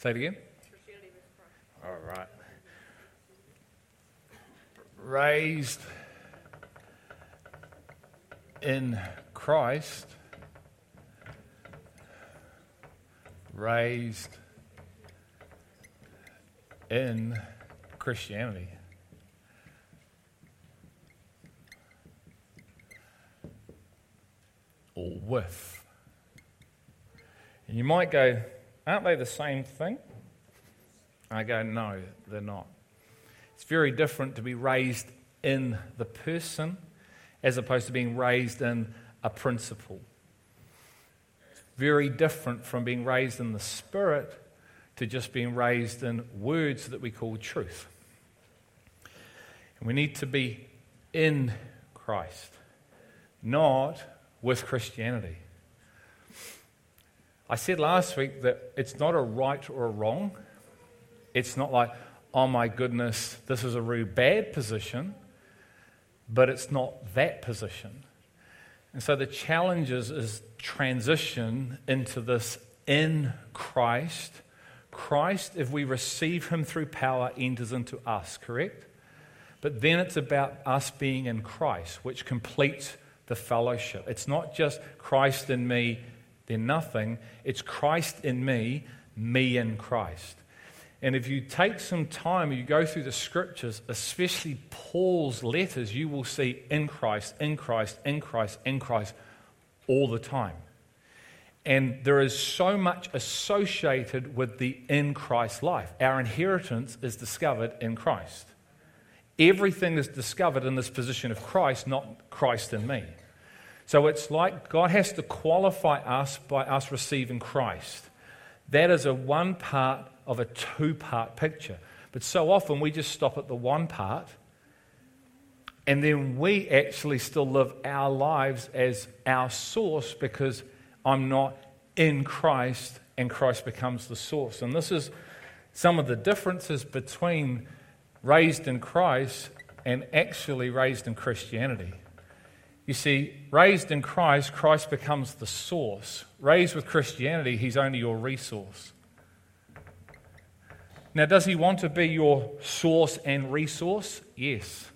Say it again. All right. Raised in Christ, raised in Christianity. Or with. And you might go, aren't they the same thing? I go, no, they're not. It's very different to be raised in the person as opposed to being raised in a principle. It's very different from being raised in the spirit to just being raised in words that we call truth. And we need to be in Christ, not with Christianity. I said last week that it's not a right or a wrong. It's not like, oh my goodness, this is a really bad position, but it's not that position. And so the challenge is, is transition into this in Christ. Christ, if we receive him through power, enters into us, correct? But then it's about us being in Christ, which completes the fellowship. It's not just Christ in me then nothing. It's Christ in me, me in Christ. And if you take some time, you go through the scriptures, especially Paul's letters, you will see in Christ, in Christ, in Christ, in Christ all the time. And there is so much associated with the in Christ life. Our inheritance is discovered in Christ. Everything is discovered in this position of Christ, not Christ in me. So it's like God has to qualify us by us receiving Christ. That is a one part of a two part picture. But so often we just stop at the one part and then we actually still live our lives as our source because I'm not in Christ and Christ becomes the source. And this is some of the differences between raised in Christ and actually raised in Christianity. You see, raised in Christ, Christ becomes the source. Raised with Christianity, he's only your resource. Now, does he want to be your source and resource? Yes.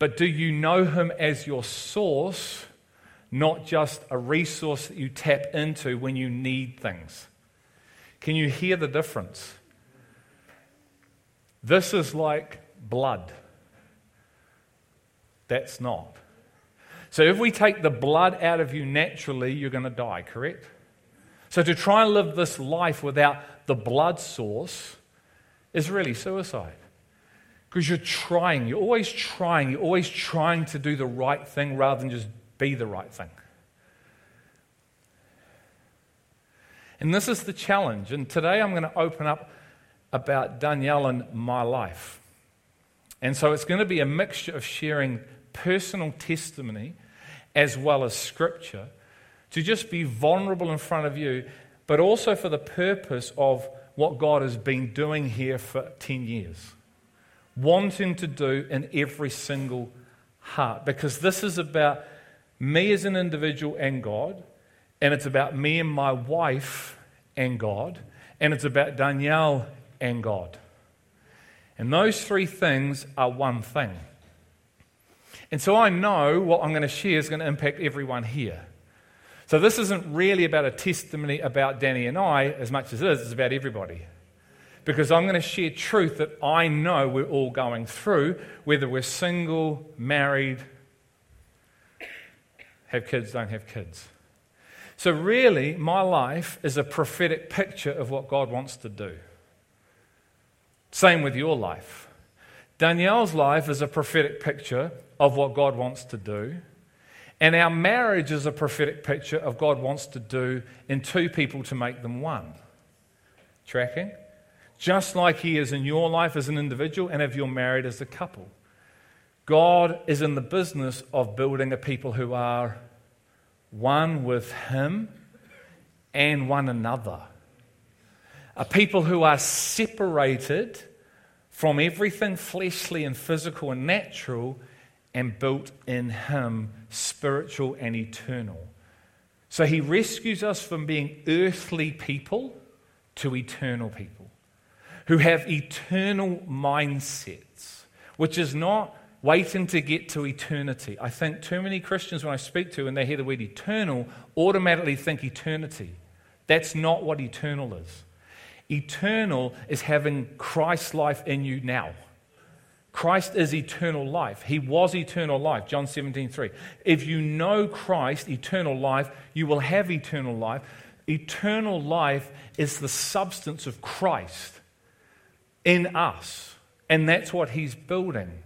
But do you know him as your source, not just a resource that you tap into when you need things? Can you hear the difference? This is like blood. That's not. So if we take the blood out of you naturally, you're going to die, correct? So to try and live this life without the blood source is really suicide. Because you're trying, you're always trying, you're always trying to do the right thing rather than just be the right thing. And this is the challenge. And today I'm going to open up about Danielle and my life. And so it's going to be a mixture of sharing personal testimony as well as scripture, to just be vulnerable in front of you, but also for the purpose of what God has been doing here for 10 years, wanting to do in every single heart. Because this is about me as an individual and God, and it's about me and my wife and God, and it's about Danielle and God. And those three things are one thing. And so I know what I'm going to share is going to impact everyone here. So this isn't really about a testimony about Danny and I as much as it is, it's about everybody. Because I'm going to share truth that I know we're all going through, whether we're single, married, have kids, don't have kids. So, really, my life is a prophetic picture of what God wants to do. Same with your life. Danielle's life is a prophetic picture of what God wants to do. And our marriage is a prophetic picture of God wants to do in two people to make them one. Tracking? Just like He is in your life as an individual and if you're married as a couple. God is in the business of building a people who are one with Him and one another. A people who are separated from everything fleshly and physical and natural and built in Him, spiritual and eternal. So He rescues us from being earthly people to eternal people who have eternal mindsets, which is not waiting to get to eternity. I think too many Christians, when I speak to, and they hear the word eternal, automatically think eternity. That's not what eternal is. Eternal is having Christ's life in you now. Christ is eternal life. He was eternal life. John 17, 3. If you know Christ, eternal life, you will have eternal life. Eternal life is the substance of Christ in us. And that's what he's building.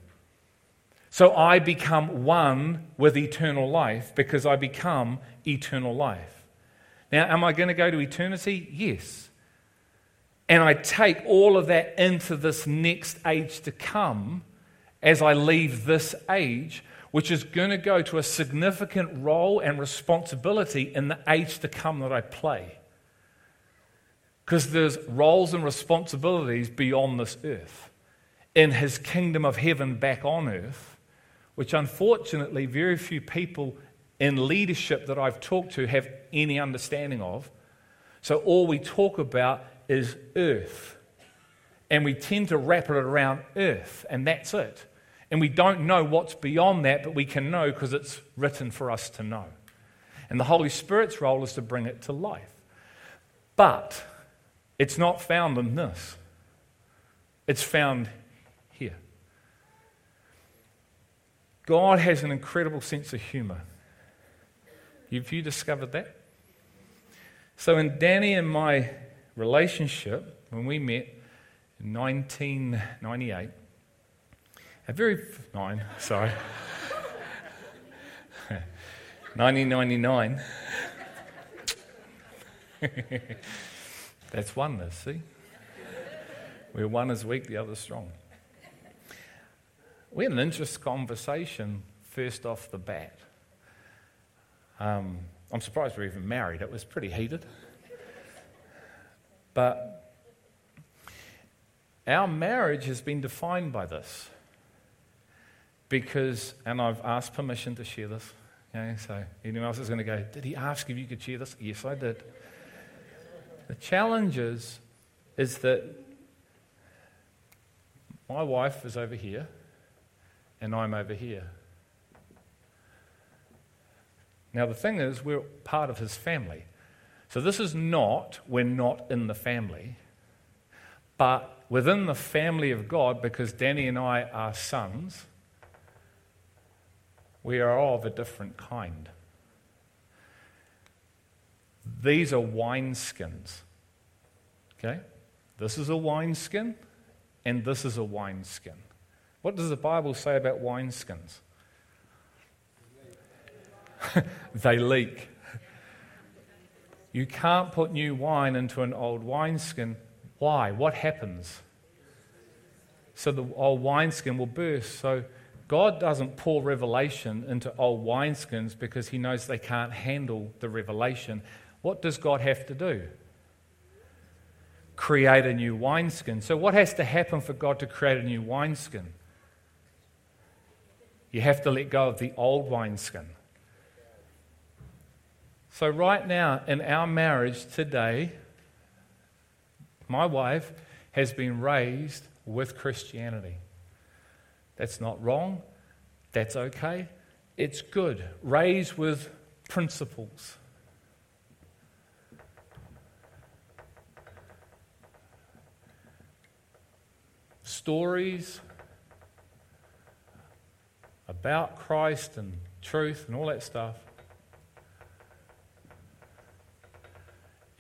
So I become one with eternal life because I become eternal life. Now, am I going to go to eternity? Yes. And I take all of that into this next age to come as I leave this age, which is going to go to a significant role and responsibility in the age to come that I play. Because there's roles and responsibilities beyond this earth in his kingdom of heaven back on earth which unfortunately very few people in leadership that I've talked to have any understanding of. So all we talk about is earth. And we tend to wrap it around earth, and that's it. And we don't know what's beyond that, but we can know because it's written for us to know. And the Holy Spirit's role is to bring it to life. But it's not found in this, it's found here. God has an incredible sense of humor. Have you discovered that? So, in Danny and my relationship, when we met in 1998, a very, nine, sorry, 1999, that's oneness, see? We're one is weak, the other strong. We had an interesting conversation first off the bat. Um, I'm surprised we're even married. It was pretty heated. But our marriage has been defined by this. Because, and I've asked permission to share this. Okay, so anyone else is going to go, Did he ask if you could share this? Yes, I did. The challenge is, is that my wife is over here and I'm over here. Now, the thing is, we're part of his family. So, this is not, we're not in the family, but within the family of God, because Danny and I are sons, we are of a different kind. These are wineskins. Okay? This is a wineskin, and this is a wineskin. What does the Bible say about wineskins? they leak. You can't put new wine into an old wineskin. Why? What happens? So the old wineskin will burst. So God doesn't pour revelation into old wineskins because he knows they can't handle the revelation. What does God have to do? Create a new wineskin. So, what has to happen for God to create a new wineskin? You have to let go of the old wineskin. So, right now in our marriage today, my wife has been raised with Christianity. That's not wrong. That's okay. It's good. Raised with principles. Stories, about Christ and truth and all that stuff.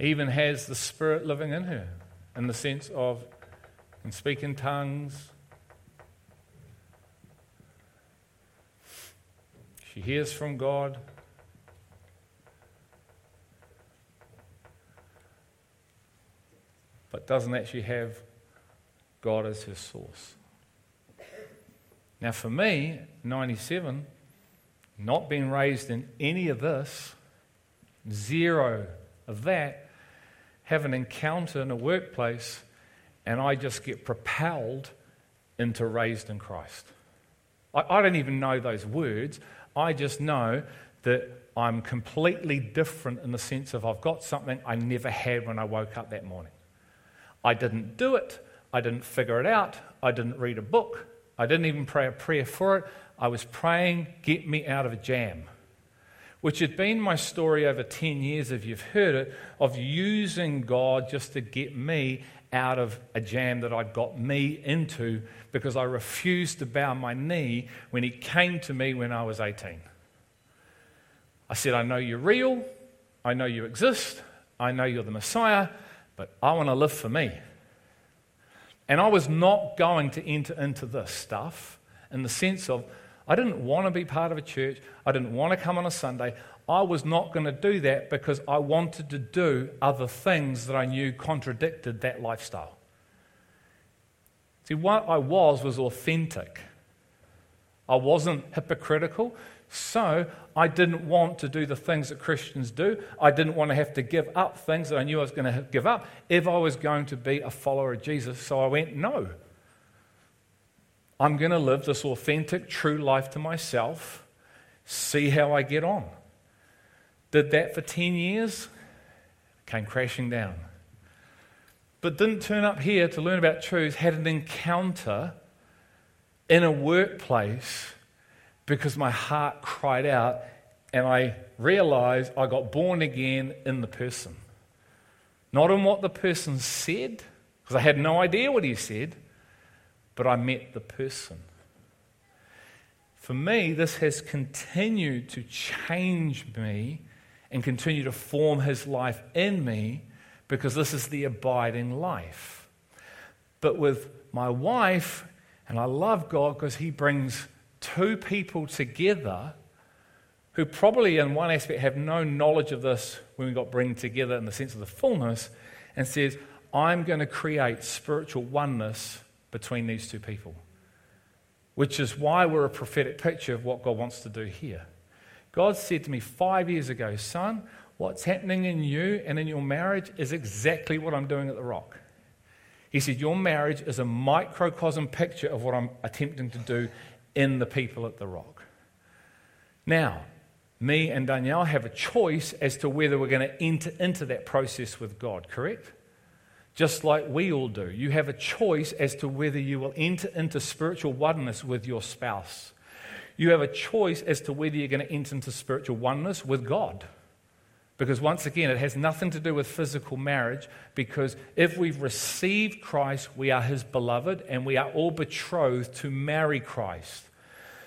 Even has the Spirit living in her in the sense of can speak in tongues. She hears from God. But doesn't actually have God as her source. Now, for me, 97, not being raised in any of this, zero of that, have an encounter in a workplace, and I just get propelled into raised in Christ. I, I don't even know those words. I just know that I'm completely different in the sense of I've got something I never had when I woke up that morning. I didn't do it. I didn't figure it out. I didn't read a book. I didn't even pray a prayer for it. I was praying, get me out of a jam, which had been my story over 10 years, if you've heard it, of using God just to get me out of a jam that I'd got me into because I refused to bow my knee when He came to me when I was 18. I said, I know you're real. I know you exist. I know you're the Messiah, but I want to live for me. And I was not going to enter into this stuff in the sense of I didn't want to be part of a church. I didn't want to come on a Sunday. I was not going to do that because I wanted to do other things that I knew contradicted that lifestyle. See, what I was was authentic. I wasn't hypocritical. So I didn't want to do the things that Christians do. I didn't want to have to give up things that I knew I was going to give up if I was going to be a follower of Jesus. So I went, no. I'm going to live this authentic, true life to myself, see how I get on. Did that for 10 years, came crashing down. But didn't turn up here to learn about truth, had an encounter in a workplace because my heart cried out and I realized I got born again in the person. Not in what the person said, because I had no idea what he said, but I met the person. For me, this has continued to change me and continue to form his life in me because this is the abiding life. But with my wife, and I love God because he brings two people together who probably, in one aspect, have no knowledge of this when we got bring together in the sense of the fullness, and says, I'm going to create spiritual oneness between these two people. Which is why we're a prophetic picture of what God wants to do here. God said to me five years ago, Son, what's happening in you and in your marriage is exactly what I'm doing at the rock. He said, Your marriage is a microcosm picture of what I'm attempting to do in the people at the rock. Now, me and Danielle have a choice as to whether we're going to enter into that process with God, correct? Just like we all do. You have a choice as to whether you will enter into spiritual oneness with your spouse. You have a choice as to whether you're going to enter into spiritual oneness with God. Because once again, it has nothing to do with physical marriage, because if we've received Christ, we are his beloved, and we are all betrothed to marry Christ.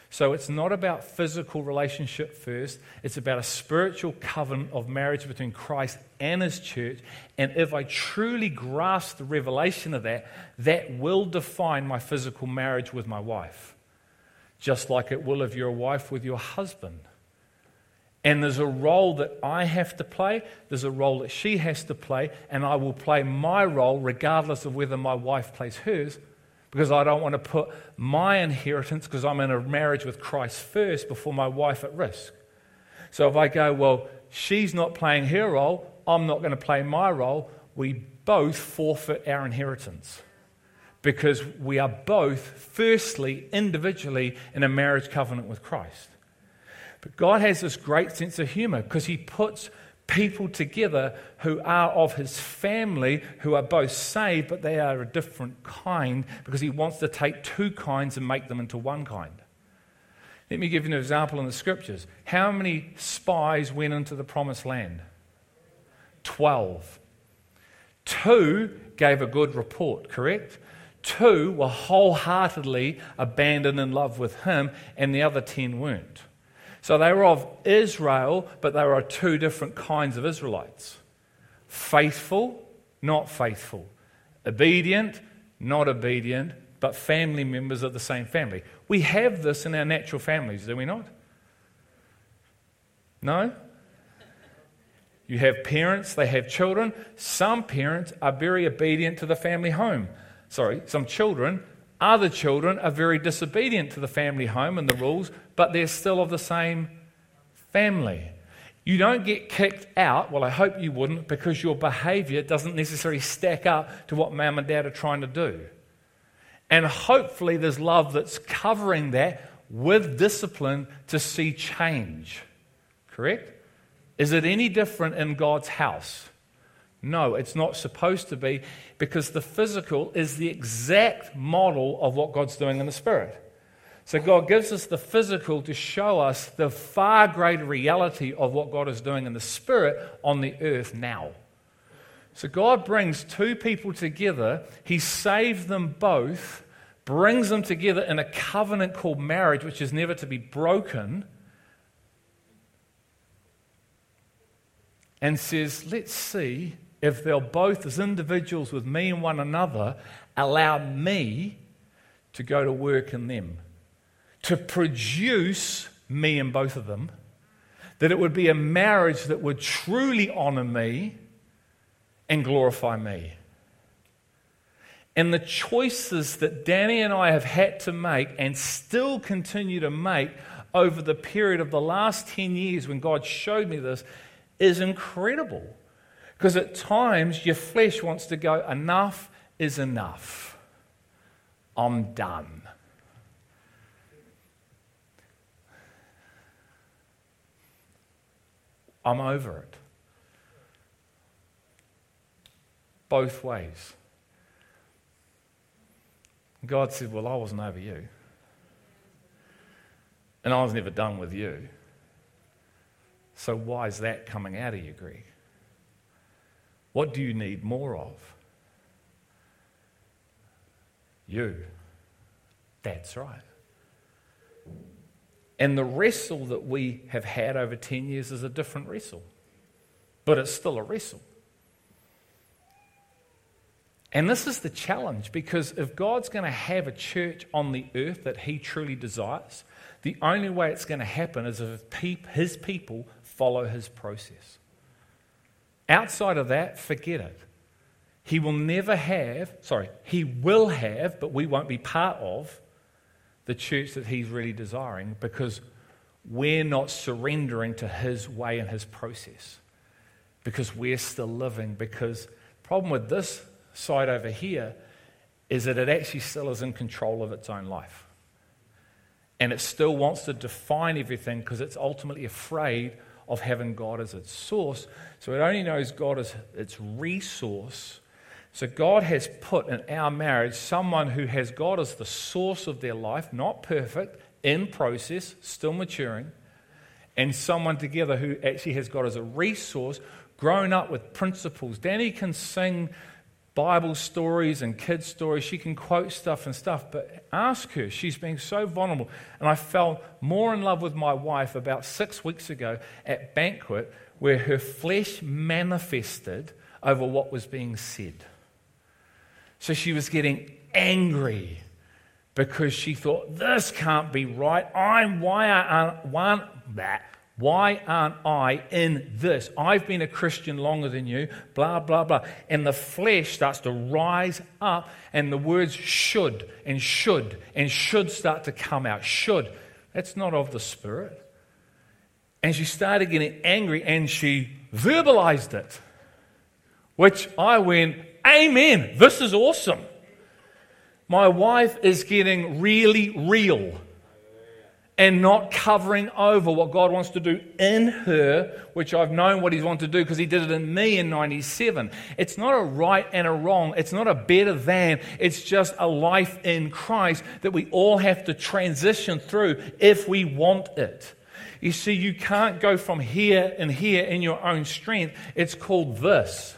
So it's not about physical relationship first, it's about a spiritual covenant of marriage between Christ and his church. And if I truly grasp the revelation of that, that will define my physical marriage with my wife, just like it will if you're a wife with your husband. And there's a role that I have to play, there's a role that she has to play, and I will play my role regardless of whether my wife plays hers, because I don't want to put my inheritance, because I'm in a marriage with Christ first, before my wife at risk. So if I go, well, she's not playing her role, I'm not going to play my role, we both forfeit our inheritance. Because we are both, firstly, individually, in a marriage covenant with Christ. But God has this great sense of humor because He puts people together who are of His family, who are both saved, but they are a different kind because He wants to take two kinds and make them into one kind. Let me give you an example in the scriptures. How many spies went into the promised land? Twelve. Two gave a good report, correct? Two were wholeheartedly abandoned in love with him, and the other ten weren't. So they were of Israel, but they were two different kinds of Israelites faithful, not faithful, obedient, not obedient, but family members of the same family. We have this in our natural families, do we not? No? You have parents, they have children. Some parents are very obedient to the family home. Sorry, some children other children are very disobedient to the family home and the rules, but they're still of the same family. You don't get kicked out, well, I hope you wouldn't, because your behavior doesn't necessarily stack up to what mum and dad are trying to do. And hopefully, there's love that's covering that with discipline to see change. Correct? Is it any different in God's house? No, it's not supposed to be because the physical is the exact model of what God's doing in the spirit. So God gives us the physical to show us the far greater reality of what God is doing in the spirit on the earth now. So God brings two people together, He saves them both, brings them together in a covenant called marriage, which is never to be broken, and says, Let's see if they'll both, as individuals with me and one another, allow me to go to work in them to produce me and both of them, that it would be a marriage that would truly honor me and glorify me. And the choices that Danny and I have had to make and still continue to make over the period of the last 10 years when God showed me this is incredible. Because at times your flesh wants to go, enough is enough. I'm done. I'm over it. Both ways. God said, Well, I wasn't over you. And I was never done with you. So why is that coming out of you, Greg? What do you need more of? You. That's right. And the wrestle that we have had over 10 years is a different wrestle, but it's still a wrestle. And this is the challenge because if God's going to have a church on the earth that He truly desires, the only way it's going to happen is if His people follow His process. Outside of that, forget it. He will never have, sorry, He will have, but we won't be part of the church that he's really desiring because we're not surrendering to his way and his process because we're still living because the problem with this side over here is that it actually still is in control of its own life and it still wants to define everything because it's ultimately afraid of having God as its source. So it only knows God as its resource so God has put in our marriage someone who has God as the source of their life, not perfect, in process, still maturing, and someone together who actually has God as a resource, grown up with principles. Danny can sing Bible stories and kids' stories. She can quote stuff and stuff, but ask her. She's being so vulnerable. And I fell more in love with my wife about six weeks ago at banquet where her flesh manifested over what was being said. So she was getting angry because she thought, this can't be right. I'm, why, aren't, why, why aren't I in this? I've been a Christian longer than you, blah, blah, blah. And the flesh starts to rise up, and the words should and should and should start to come out. Should. That's not of the Spirit. And she started getting angry and she verbalized it, which I went, Amen. This is awesome. My wife is getting really real and not covering over what God wants to do in her, which I've known what He's wanted to do because He did it in me in 97. It's not a right and a wrong. It's not a better than. It's just a life in Christ that we all have to transition through if we want it. You see, you can't go from here and here in your own strength. It's called this.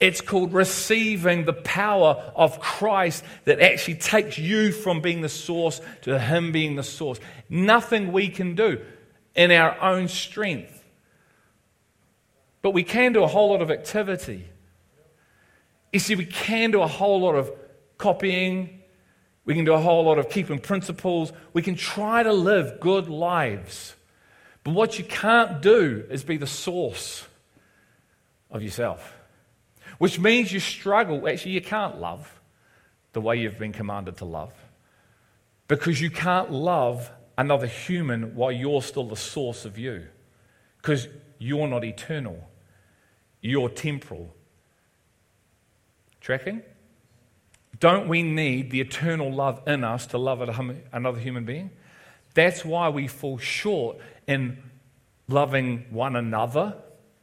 It's called receiving the power of Christ that actually takes you from being the source to Him being the source. Nothing we can do in our own strength. But we can do a whole lot of activity. You see, we can do a whole lot of copying. We can do a whole lot of keeping principles. We can try to live good lives. But what you can't do is be the source of yourself which means you struggle. Actually, you can't love the way you've been commanded to love because you can't love another human while you're still the source of you because you're not eternal, you're temporal. Tracking? Don't we need the eternal love in us to love another human being? That's why we fall short in loving one another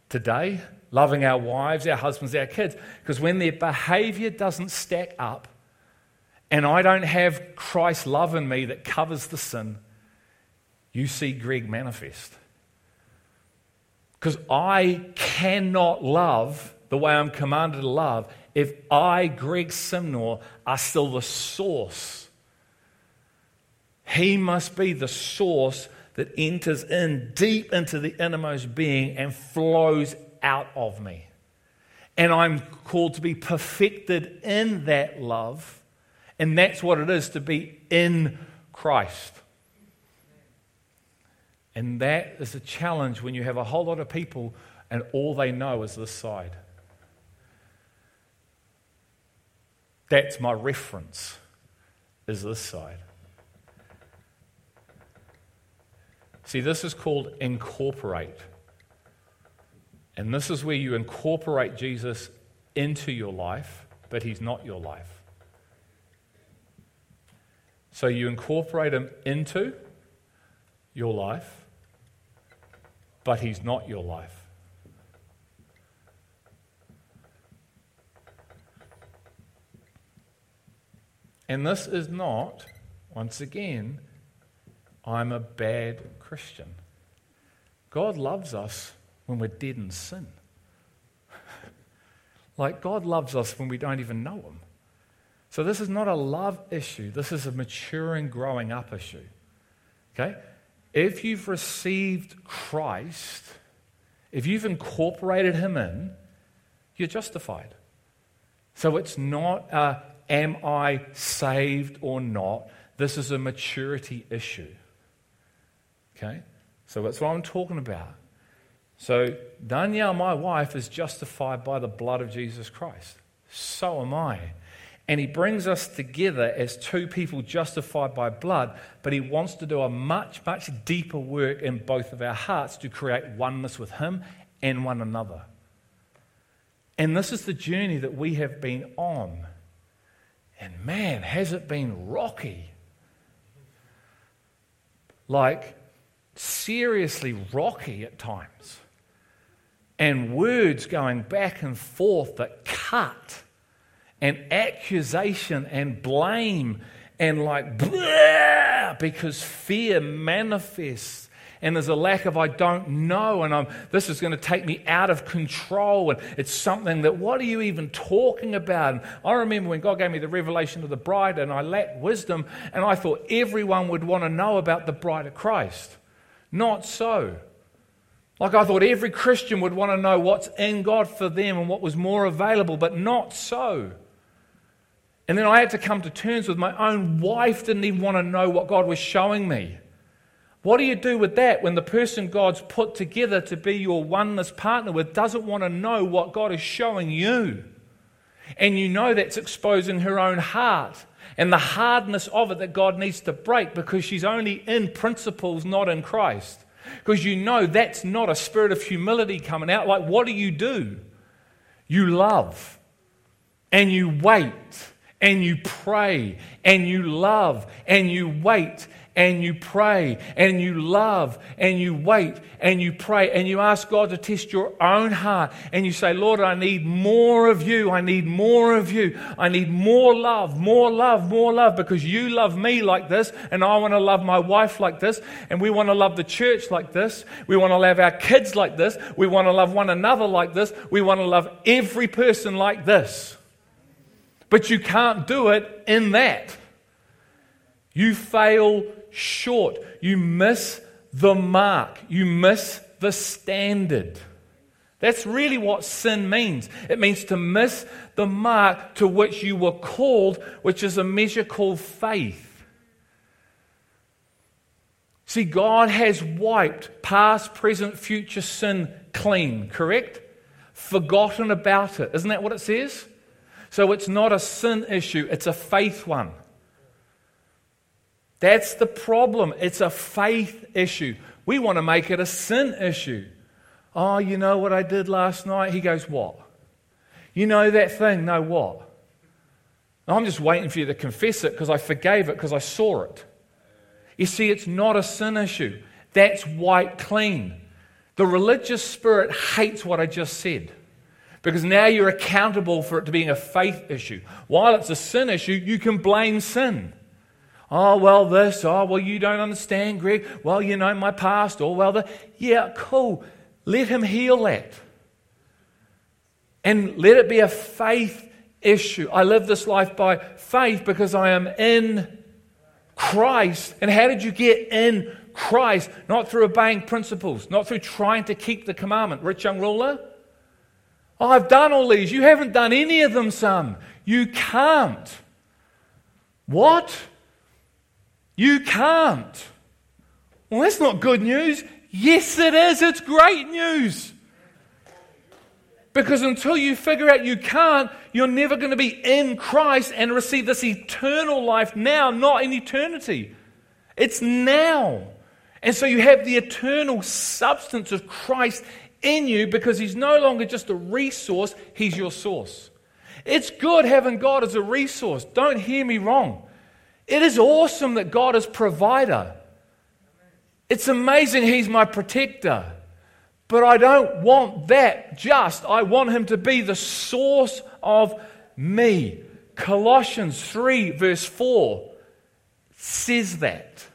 today, loving our wives, our husbands, our kids. Because when their behavior doesn't stack up, and I don't have Christ's love in me that covers the sin, you see Greg manifest. Because I cannot love the way I'm commanded to love if I, Greg Simnor, are still the source. He must be the source that enters in deep into the innermost being and flows out of me. And I'm called to be perfected in that love. And that's what it is to be in Christ. And that is a challenge when you have a whole lot of people and all they know is this side. That's my reference, is this side. See, this is called incorporate. And this is where you incorporate Jesus into your life, but he's not your life. So you incorporate him into your life, but he's not your life. And this is not, once again, I'm a bad Christian. God loves us when we're dead in sin. like, God loves us when we don't even know Him. So, this is not a love issue, this is a maturing, growing up issue. Okay? If you've received Christ, if you've incorporated Him in, you're justified. So, it's not a, am I saved or not? This is a maturity issue. Okay? So that's what I'm talking about. So Danielle, my wife, is justified by the blood of Jesus Christ. So am I. And he brings us together as two people justified by blood, but he wants to do a much, much deeper work in both of our hearts to create oneness with him and one another. And this is the journey that we have been on. And man, has it been rocky. Like, seriously rocky at times. And words going back and forth that cut, and accusation and blame, and like, because fear manifests and there's a lack of I don't know, and I'm, this is going to take me out of control, and it's something that what are you even talking about? And I remember when God gave me the revelation of the bride, and I lacked wisdom, and I thought everyone would want to know about the bride of Christ. Not so. Like I thought every Christian would want to know what's in God for them and what was more available, but not so. And then I had to come to terms with my own wife didn't even want to know what God was showing me. What do you do with that when the person God's put together to be your oneness partner with doesn't want to know what God is showing you? And you know that's exposing her own heart and the hardness of it that God needs to break because she's only in principles, not in Christ. Because you know that's not a spirit of humility coming out. Like, what do you do? You love and you wait and you pray and you love and you wait and you pray and you love and you wait and you pray and you ask God to test your own heart and you say, Lord, I need more of you. I need more of you. I need more love, more love, more love because you love me like this and I want to love my wife like this and we want to love the church like this. We want to love our kids like this. We want to love one another like this. We want to love every person like this. But you can't do it in that. You fail short. You miss the mark. You miss the standard. That's really what sin means. It means to miss the mark to which you were called, which is a measure called faith. See, God has wiped past, present, future sin clean, correct? Forgotten about it. Isn't that what it says? So it's not a sin issue, it's a faith one. That's the problem. It's a faith issue. We want to make it a sin issue. Oh, you know what I did last night? He goes, What? You know that thing? No, what? I'm just waiting for you to confess it because I forgave it because I saw it. You see, it's not a sin issue. That's white clean. The religious spirit hates what I just said because now you're accountable for it to being a faith issue. While it's a sin issue, you can blame sin. Oh, well, this. Oh, well, you don't understand, Greg. Well, you know my past. Oh, well, the. Yeah, cool. Let him heal that. And let it be a faith issue. I live this life by faith because I am in Christ. And how did you get in Christ? Not through obeying principles, not through trying to keep the commandment. Rich young ruler? Oh, I've done all these. You haven't done any of them, son. You can't. What? You can't. Well, that's not good news. Yes, it is. It's great news. Because until you figure out you can't, you're never going to be in Christ and receive this eternal life now, not in eternity. It's now. And so you have the eternal substance of Christ in you because He's no longer just a resource, He's your source. It's good having God as a resource. Don't hear me wrong. It is awesome that God is provider. It's amazing He's my protector. But I don't want that just. I want Him to be the source of me. Colossians 3, verse 4 says that.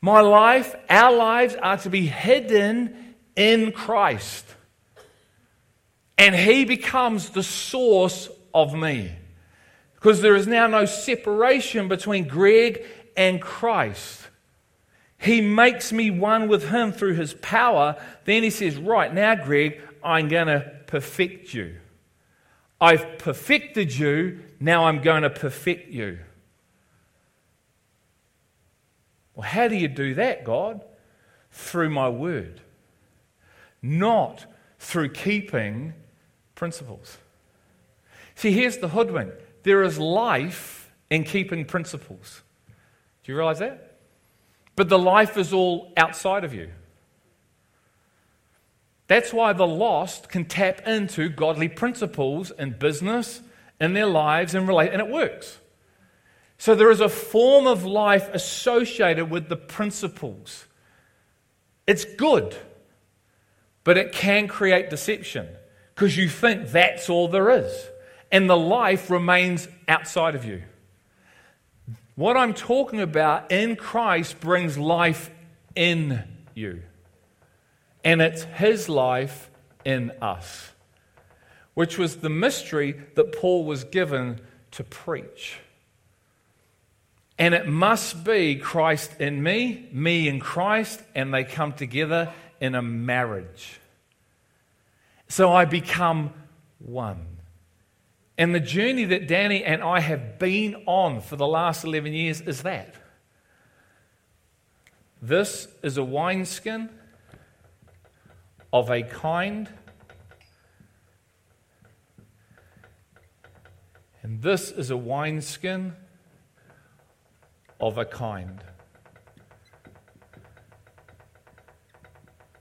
My life, our lives are to be hidden in Christ. And He becomes the source of me. Because there is now no separation between Greg and Christ. He makes me one with Him through His power. Then He says, Right now, Greg, I'm going to perfect you. I've perfected you, now I'm going to perfect you. Well, how do you do that, God? Through my word, not through keeping principles. See, here's the hoodwink there is life in keeping principles. Do you realize that? But the life is all outside of you. That's why the lost can tap into godly principles in business, in their lives, and relate, and it works. So there is a form of life associated with the principles. It's good, but it can create deception because you think that's all there is, and the life remains outside of you. What I'm talking about in Christ brings life in you. And it's His life in us, which was the mystery that Paul was given to preach. And it must be Christ in me, me in Christ, and they come together in a marriage. So I become one. And the journey that Danny and I have been on for the last 11 years is that. This is a wineskin of a kind, and this is a wineskin of a kind.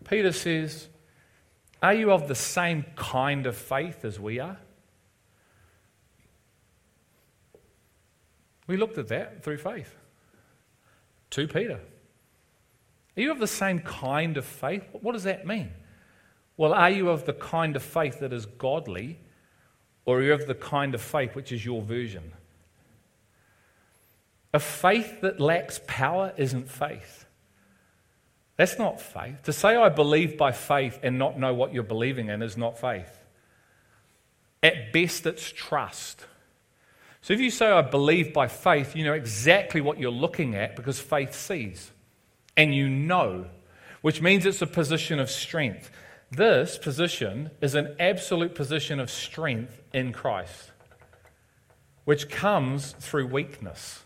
Peter says, Are you of the same kind of faith as we are? We looked at that through faith. 2 Peter. Are you of the same kind of faith? What does that mean? Well, are you of the kind of faith that is godly, or are you of the kind of faith which is your version? A faith that lacks power isn't faith. That's not faith. To say I believe by faith and not know what you're believing in is not faith. At best, it's trust. So if you say, I believe by faith, you know exactly what you're looking at because faith sees. And you know, which means it's a position of strength. This position is an absolute position of strength in Christ, which comes through weakness.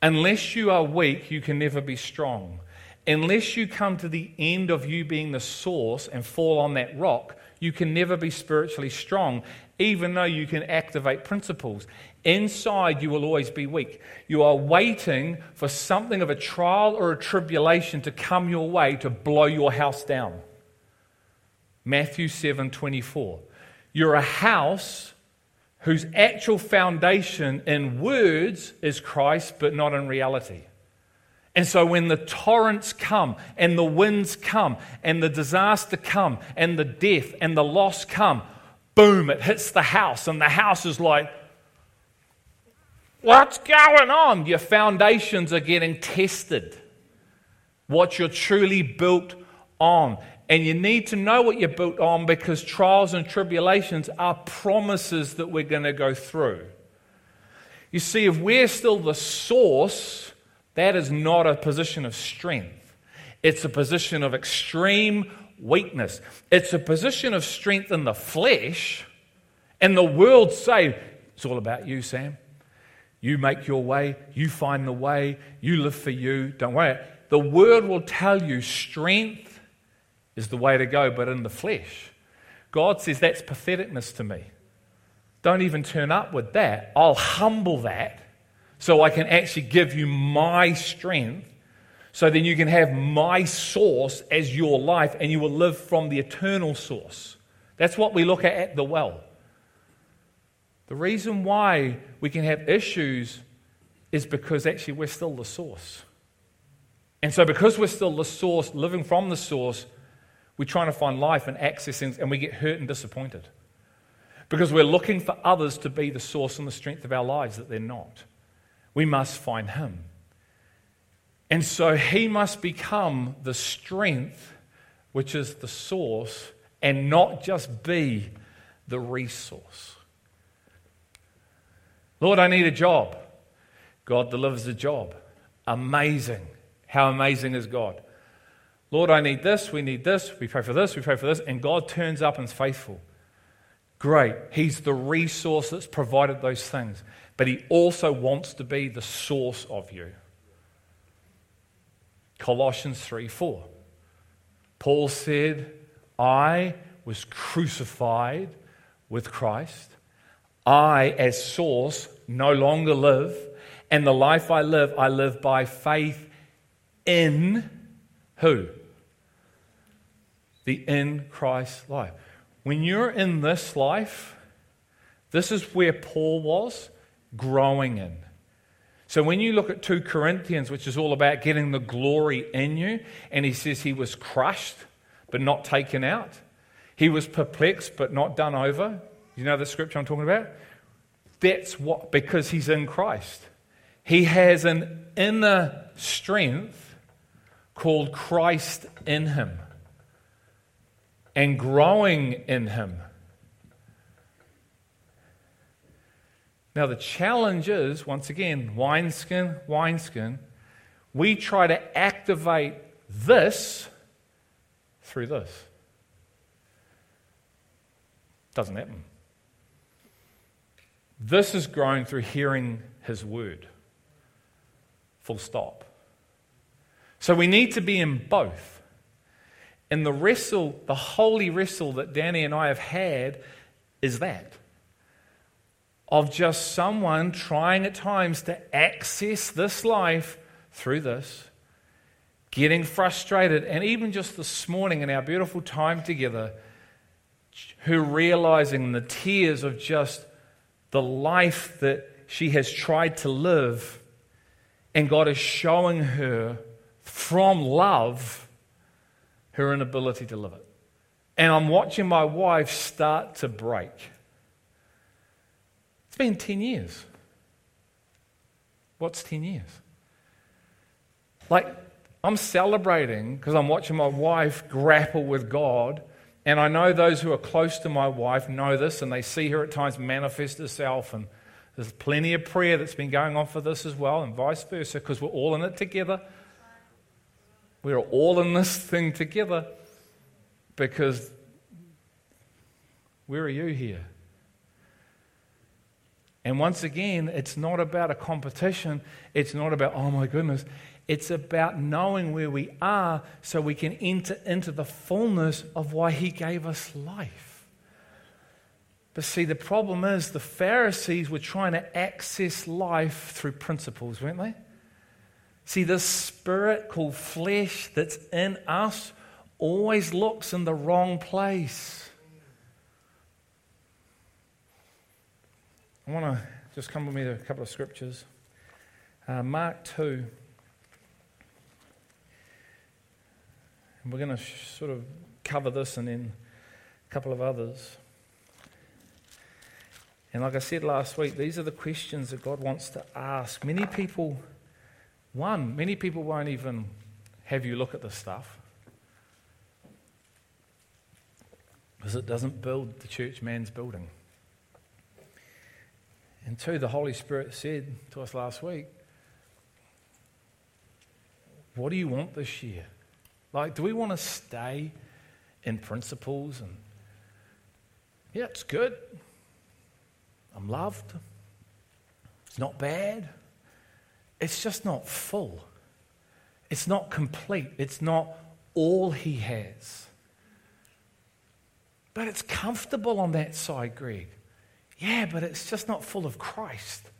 Unless you are weak, you can never be strong. Unless you come to the end of you being the source and fall on that rock, you can never be spiritually strong even though you can activate principles. Inside, you will always be weak. You are waiting for something of a trial or a tribulation to come your way to blow your house down. Matthew 7 24. You're a house whose actual foundation in words is Christ, but not in reality. And so when the torrents come and the winds come and the disaster come and the death and the loss come, boom, it hits the house and the house is like, what's going on? Your foundations are getting tested. What you're truly built on. And you need to know what you're built on because trials and tribulations are promises that we're going to go through. You see, if we're still the source, that is not a position of strength. It's a position of extreme weakness. It's a position of strength in the flesh. And the world say, it's all about you, Sam. You make your way, you find the way, you live for you. Don't worry. The word will tell you strength is the way to go, but in the flesh. God says that's patheticness to me. Don't even turn up with that. I'll humble that so I can actually give you my strength so then you can have my source as your life and you will live from the eternal source. That's what we look at at the well. The reason why we can have issues is because actually we're still the source. And so, because we're still the source, living from the source, we're trying to find life and access things, and we get hurt and disappointed. Because we're looking for others to be the source and the strength of our lives that they're not. We must find Him. And so He must become the strength, which is the source, and not just be the resource. Lord, I need a job. God delivers a job. Amazing. How amazing is God? Lord, I need this, we need this, we pray for this, we pray for this, and God turns up and is faithful. Great. He's the resource that's provided those things, but He also wants to be the source of you. Colossians 3 4. Paul said, I was crucified with Christ. I, as source, no longer live, and the life I live, I live by faith in who? the in Christ life. When you're in this life, this is where Paul was growing in. So when you look at 2 Corinthians, which is all about getting the glory in you, and he says he was crushed but not taken out, he was perplexed but not done over. You know the scripture I'm talking about? That's what, because he's in Christ. He has an inner strength called Christ in him and growing in Him. Now, the challenge is once again, wineskin, wineskin. We try to activate this through this. Doesn't happen. This is growing through hearing His word. Full stop. So we need to be in both. And the wrestle, the holy wrestle that Danny and I have had is that of just someone trying at times to access this life through this, getting frustrated, and even just this morning in our beautiful time together, her realizing the tears of just the life that she has tried to live, and God is showing her from love her inability to live it. And I'm watching my wife start to break. Been 10 years. What's 10 years? Like, I'm celebrating because I'm watching my wife grapple with God. And I know those who are close to my wife know this, and they see her at times manifest herself. And there's plenty of prayer that's been going on for this as well, and vice versa, because we're all in it together. We're all in this thing together because where are you here? And once again, it's not about a competition. It's not about, oh my goodness. It's about knowing where we are so we can enter into the fullness of why He gave us life. But see, the problem is the Pharisees were trying to access life through principles, weren't they? See, this spirit called flesh that's in us always looks in the wrong place. I want to just come with me to a couple of scriptures. Uh, Mark 2. And we're going to sh- sort of cover this and then a couple of others. And like I said last week, these are the questions that God wants to ask. Many people, one, many people won't even have you look at this stuff because it doesn't build the church man's building. And two, the Holy Spirit said to us last week, What do you want this year? Like, do we want to stay in principles? And yeah, it's good. I'm loved. It's not bad. It's just not full. It's not complete. It's not all he has. But it's comfortable on that side, Greg. Yeah, but it's just not full of Christ.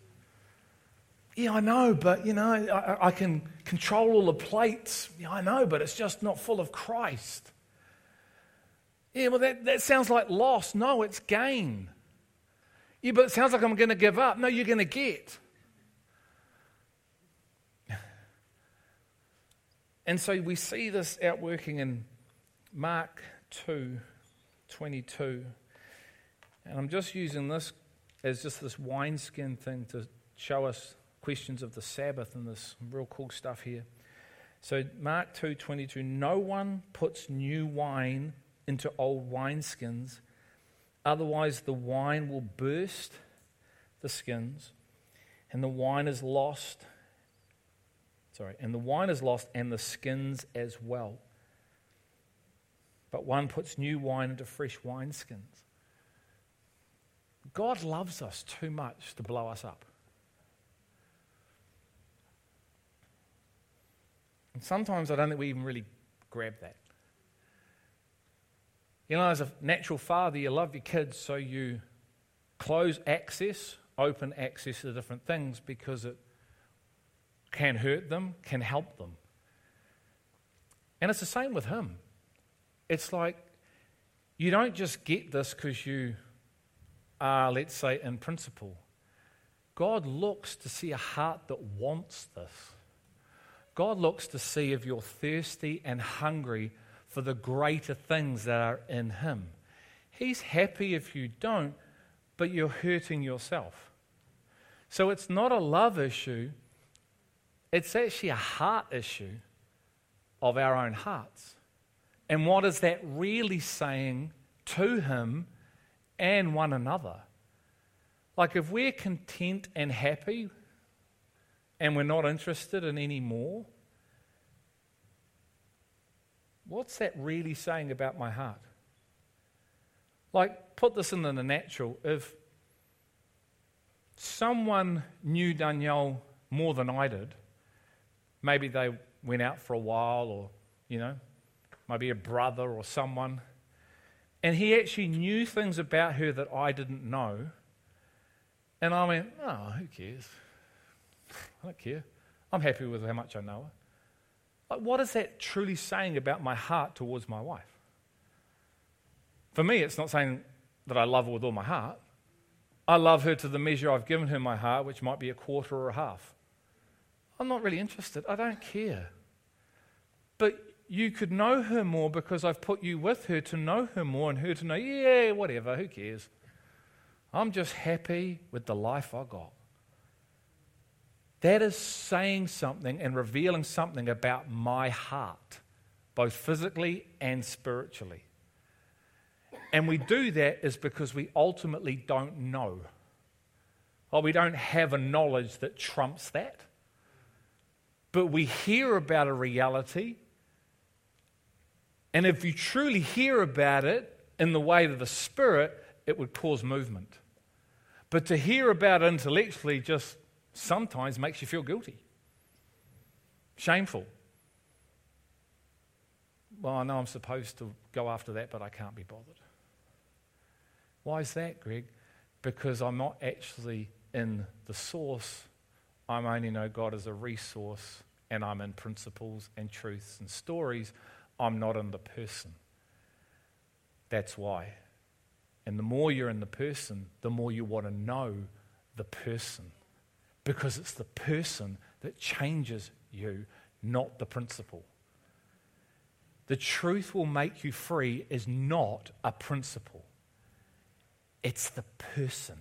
Yeah, I know, but you know, I, I, can control all the plates. Yeah, I know, but it's just not full of Christ. Yeah, well, that, that sounds like loss. No, it's gain. Yeah, but it sounds like I'm going to give up. No, you're going to get. And so we see this outworking in Mark 2 22. And I'm just using this as just this wineskin thing to show us questions of the Sabbath and this real cool stuff here. So Mark 2:22 no one puts new wine into old wineskins. Otherwise the wine will burst the skins and the wine is lost sorry and the wine is lost and the skins as well. But one puts new wine into fresh wineskins God loves us too much to blow us up. And sometimes I don't think we even really grab that. You know, as a natural father, you love your kids, so you close access, open access to different things because it can hurt them, can help them. And it's the same with him. It's like you don't just get this because you are, let's say, in principle. God looks to see a heart that wants this. God looks to see if you're thirsty and hungry for the greater things that are in Him. He's happy if you don't, but you're hurting yourself. So it's not a love issue, it's actually a heart issue of our own hearts. And what is that really saying to Him and one another. Like, if we're content and happy and we're not interested in any more, what's that really saying about my heart? Like, put this in the natural. If someone knew Danielle more than I did, maybe they went out for a while or, you know, maybe a brother or someone and he actually knew things about her that I didn't know. And I went, oh, who cares? I don't care. I'm happy with how much I know her. Like, what is that truly saying about my heart towards my wife? For me, it's not saying that I love her with all my heart. I love her to the measure I've given her my heart, which might be a quarter or a half. I'm not really interested. I don't care. But you could know her more because I've put you with her to know her more and her to know, yeah, whatever, who cares? I'm just happy with the life I got. That is saying something and revealing something about my heart, both physically and spiritually. And we do that is because we ultimately don't know. Or we don't have a knowledge that trumps that. But we hear about a reality and if you truly hear about it in the way of the Spirit, it would cause movement. But to hear about it intellectually just sometimes makes you feel guilty, shameful. Well, I know I'm supposed to go after that, but I can't be bothered. Why is that, Greg? Because I'm not actually in the source. I only know God as a resource, and I'm in principles and truths and stories I'm not in the person. That's why. And the more you're in the person, the more you want to know the person. Because it's the person that changes you, not the principle. the truth will make you free is not a principle, it's the person.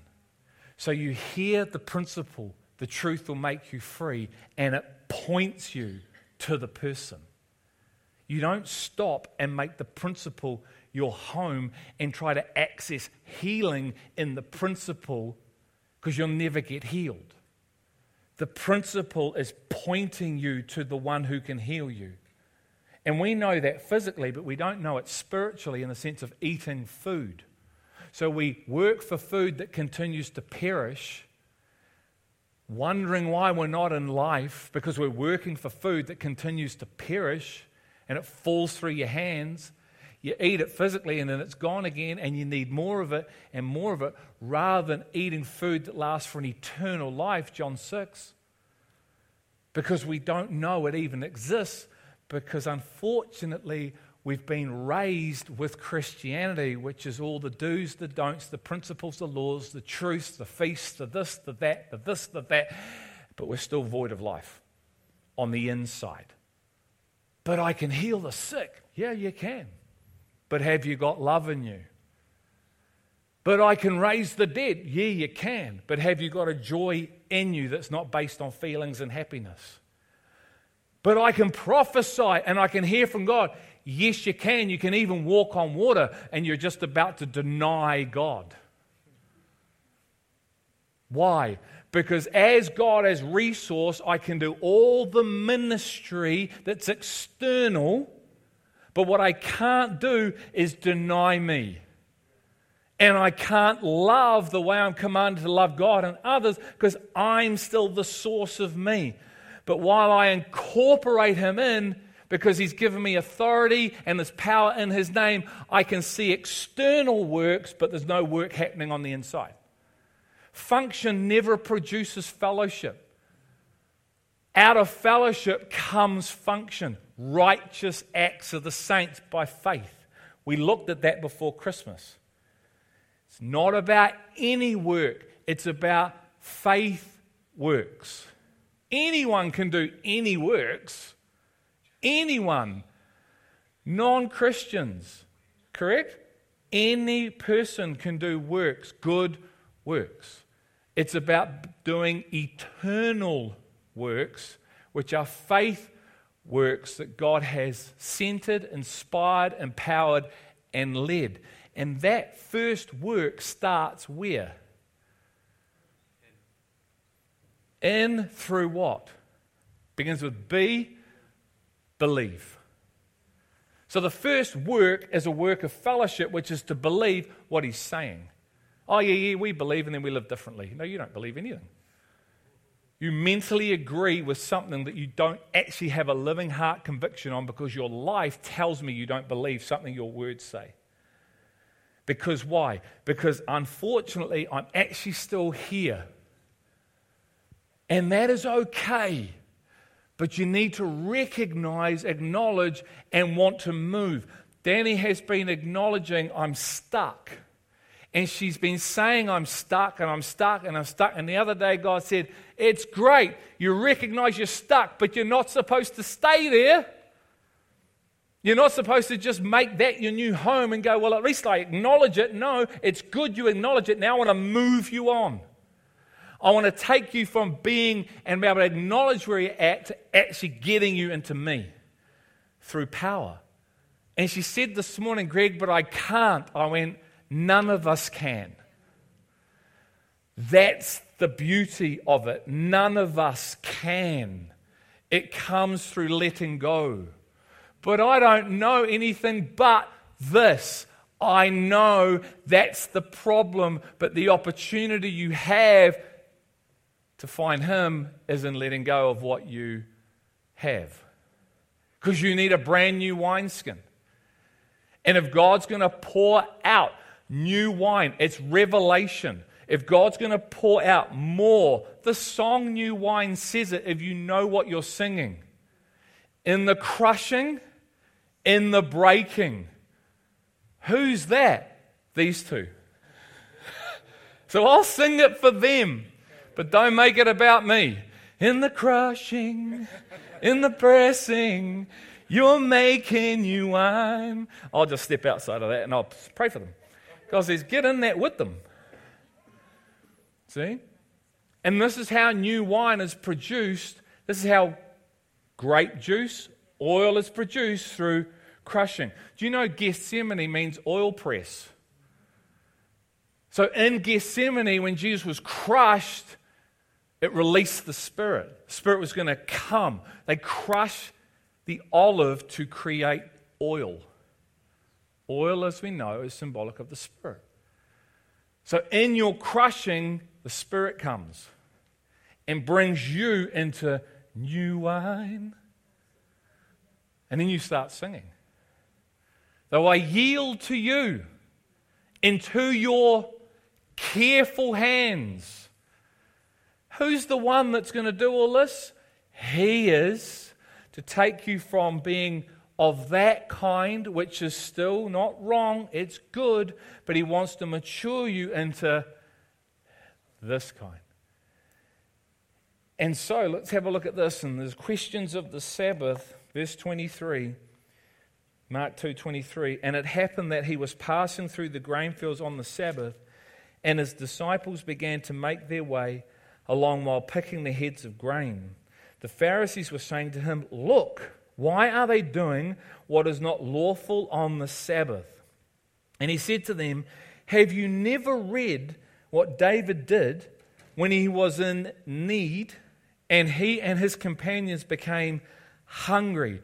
So you hear the principle, the truth will make you free, and it points you to the person. You don't stop and make the principle your home and try to access healing in the principle because you'll never get healed. The principle is pointing you to the one who can heal you. And we know that physically, but we don't know it spiritually in the sense of eating food. So we work for food that continues to perish, wondering why we're not in life because we're working for food that continues to perish and it falls through your hands. You eat it physically and then it's gone again, and you need more of it and more of it rather than eating food that lasts for an eternal life, John 6. Because we don't know it even exists, because unfortunately, we've been raised with Christianity, which is all the do's, the don'ts, the principles, the laws, the truths, the feasts, the this, the that, the this, the that, but we're still void of life on the inside. But I can heal the sick. Yeah, you can. But have you got love in you? But I can raise the dead. Yeah, you can. But have you got a joy in you that's not based on feelings and happiness? But I can prophesy and I can hear from God. Yes, you can. You can even walk on water and you're just about to deny God. Why? Because as God as resource, I can do all the ministry that's external but what I can't do is deny me. And I can't love the way I'm commanded to love God and others because I'm still the source of me. But while I incorporate Him in, because He's given me authority and there's power in His name, I can see external works, but there's no work happening on the inside. Function never produces fellowship. Out of fellowship comes function righteous acts of the saints by faith. We looked at that before Christmas. It's not about any work, it's about faith works. Anyone can do any works. Anyone. Non Christians, correct? Any person can do works, good works. It's about doing eternal works, which are faith works that God has centered, inspired, empowered, and led. And that first work starts where? In through what? Begins with B, believe. So the first work is a work of fellowship, which is to believe what he's saying. Oh, yeah, yeah, we believe and then we live differently. No, you don't believe anything you mentally agree with something that you don't actually have a living heart conviction on because your life tells me you don't believe something your words say. Because why? Because unfortunately, I'm actually still here. And that is okay. But you need to recognize, acknowledge, and want to move. Danny has been acknowledging I'm stuck. And she's been saying, I'm stuck and I'm stuck and I'm stuck. And the other day, God said, It's great. You recognize you're stuck, but you're not supposed to stay there. You're not supposed to just make that your new home and go, Well, at least I acknowledge it. No, it's good you acknowledge it. Now I want to move you on. I want to take you from being and be able to acknowledge where you're at to actually getting you into me through power. And she said this morning, Greg, but I can't. I went, None of us can. That's the beauty of it. None of us can. It comes through letting go. But I don't know anything but this. I know that's the problem, but the opportunity you have to find Him is in letting go of what you have. Because you need a brand new wineskin. And if God's going to pour out new wine. It's revelation. If God's going to pour out more, the song New Wine says it if you know what you're singing. In the crushing, in the breaking. Who's that? These two. so I'll sing it for them, but don't make it about me. In the crushing, in the pressing, You're making new wine. I'll just step outside of that and I'll pray for them. God says, get in that with them. See? And this is how new wine is produced. This is how grape juice, oil is produced through crushing. Do you know Gethsemane means oil press? So in Gethsemane, when Jesus was crushed, it released the Spirit. The Spirit was going to come. They crushed the olive to create oil. Oil, as we know, is symbolic of the Spirit. So in your crushing, the Spirit comes and brings you into new wine. And then you start singing. Though I yield to you into your careful hands. Who's the one that's going to do all this? He is to take you from being of that kind, which is still not wrong, it's good, but He wants to mature you into this kind. And so let's have a look at this. And there's questions of the Sabbath, verse 23. Mark 2:23 and it happened that he was passing through the grain fields on the Sabbath and his disciples began to make their way along while picking the heads of grain. The Pharisees were saying to him, "Look, why are they doing what is not lawful on the Sabbath?" And he said to them, "Have you never read what David did when he was in need and he and his companions became hungry?"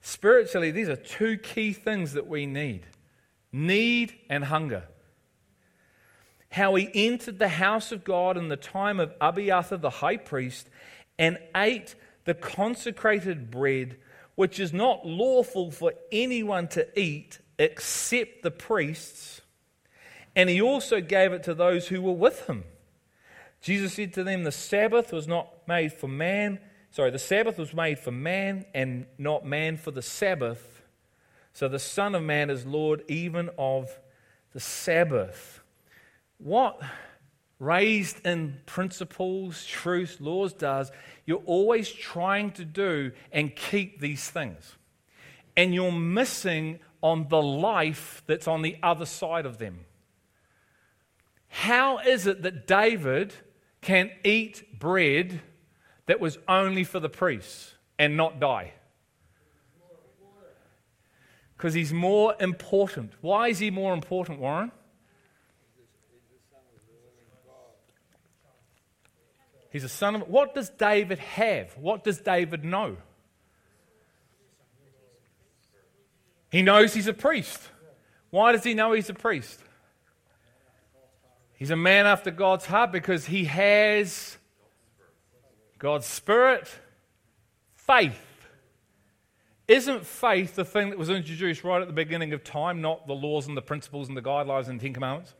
Spiritually, these are two key things that we need need and hunger. How he entered the house of God in the time of Abiathar the high priest and ate the consecrated bread, which is not lawful for anyone to eat except the priests. And he also gave it to those who were with him. Jesus said to them, The Sabbath was not made for man sorry, the Sabbath was made for man and not man for the Sabbath. So the Son of Man is Lord even of the Sabbath. What raised in principles, truth, laws does, you're always trying to do and keep these things. And you're missing on the life that's on the other side of them. How is it that David can eat bread that was only for the priests and not die? Because he's more important. Why is he more important, Warren? He's a son of. What does David have? What does David know? He knows he's a priest. Why does he know he's a priest? He's a man after God's heart because he has God's Spirit, faith. Isn't faith the thing that was introduced right at the beginning of time, not the laws and the principles and the guidelines and the Ten Commandments?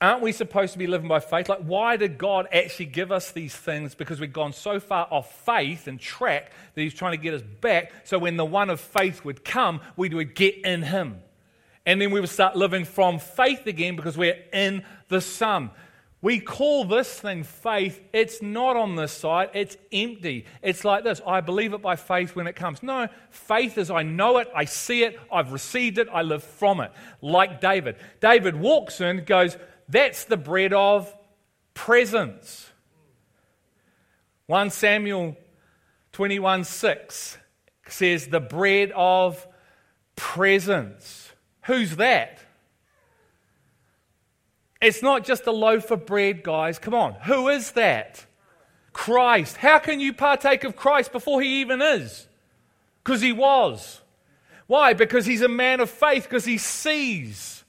Aren't we supposed to be living by faith? Like, why did God actually give us these things? Because we've gone so far off faith and track that He's trying to get us back. So when the one of faith would come, we would get in Him. And then we would start living from faith again because we're in the Son. We call this thing faith. It's not on this side, it's empty. It's like this I believe it by faith when it comes. No, faith is I know it, I see it, I've received it, I live from it. Like David. David walks in, goes, That's the bread of presence. 1 Samuel 21 6 says, The bread of presence. Who's that? It's not just a loaf of bread, guys. Come on. Who is that? Christ. How can you partake of Christ before he even is? Because he was. Why? Because he's a man of faith, because he sees.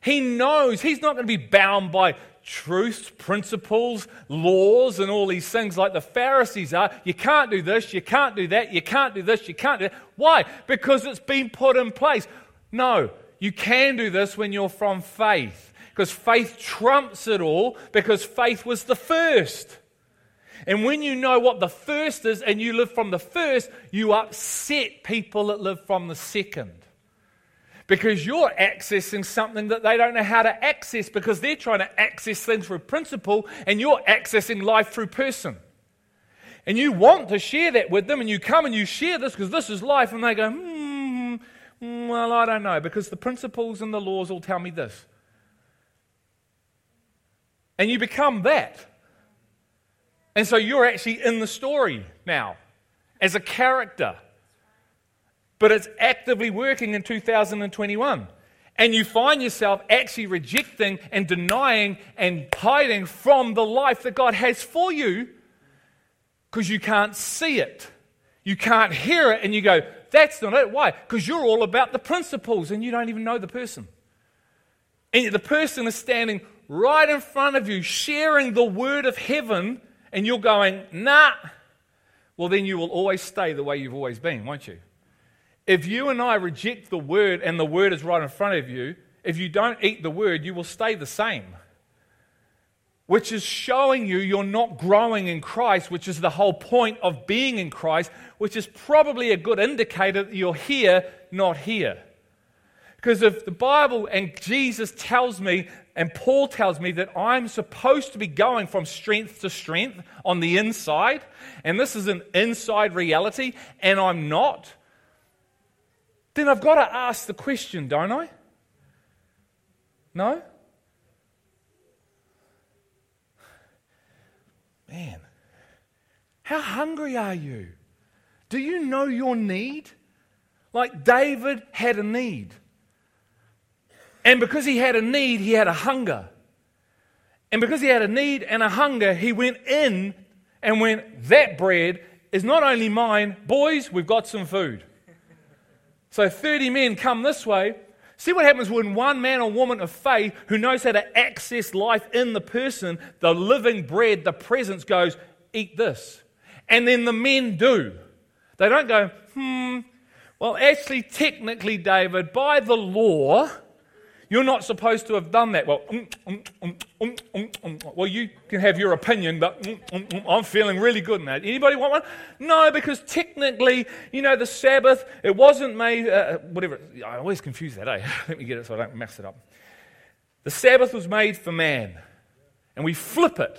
He knows he's not going to be bound by truths, principles, laws, and all these things like the Pharisees are. You can't do this, you can't do that, you can't do this, you can't do that. Why? Because it's been put in place. No, you can do this when you're from faith because faith trumps it all because faith was the first. And when you know what the first is and you live from the first, you upset people that live from the second. Because you're accessing something that they don't know how to access because they're trying to access things through principle and you're accessing life through person. And you want to share that with them, and you come and you share this because this is life, and they go, hmm, well, I don't know, because the principles and the laws all tell me this. And you become that. And so you're actually in the story now as a character. But it's actively working in 2021. And you find yourself actually rejecting and denying and hiding from the life that God has for you because you can't see it. You can't hear it, and you go, That's not it. Why? Because you're all about the principles and you don't even know the person. And the person is standing right in front of you, sharing the word of heaven, and you're going, Nah. Well, then you will always stay the way you've always been, won't you? If you and I reject the word and the word is right in front of you, if you don't eat the word, you will stay the same which is showing you you're not growing in Christ, which is the whole point of being in Christ, which is probably a good indicator that you're here, not here. Because if the Bible and Jesus tells me, and Paul tells me that I'm supposed to be going from strength to strength on the inside, and this is an inside reality, and I'm not, then I've got to ask the question, don't I? No? Man, how hungry are you? Do you know your need? Like David had a need. And because he had a need, he had a hunger. And because he had a need and a hunger, he went in and went, That bread is not only mine, boys, we've got some food. So 30 men come this way, See what happens when one man or woman of faith who knows how to access life in the person, the living bread, the presence goes, eat this. And then the men do. They don't go, hmm, well, actually, technically, David, by the law, you're not supposed to have done that. Well, um, um, um, well, you can have your opinion, but I'm feeling really good now. Anybody want one? No, because technically, you know, the Sabbath, it wasn't made, uh, whatever. I always confuse that, eh? Let me get it so I don't mess it up. The Sabbath was made for man. And we flip it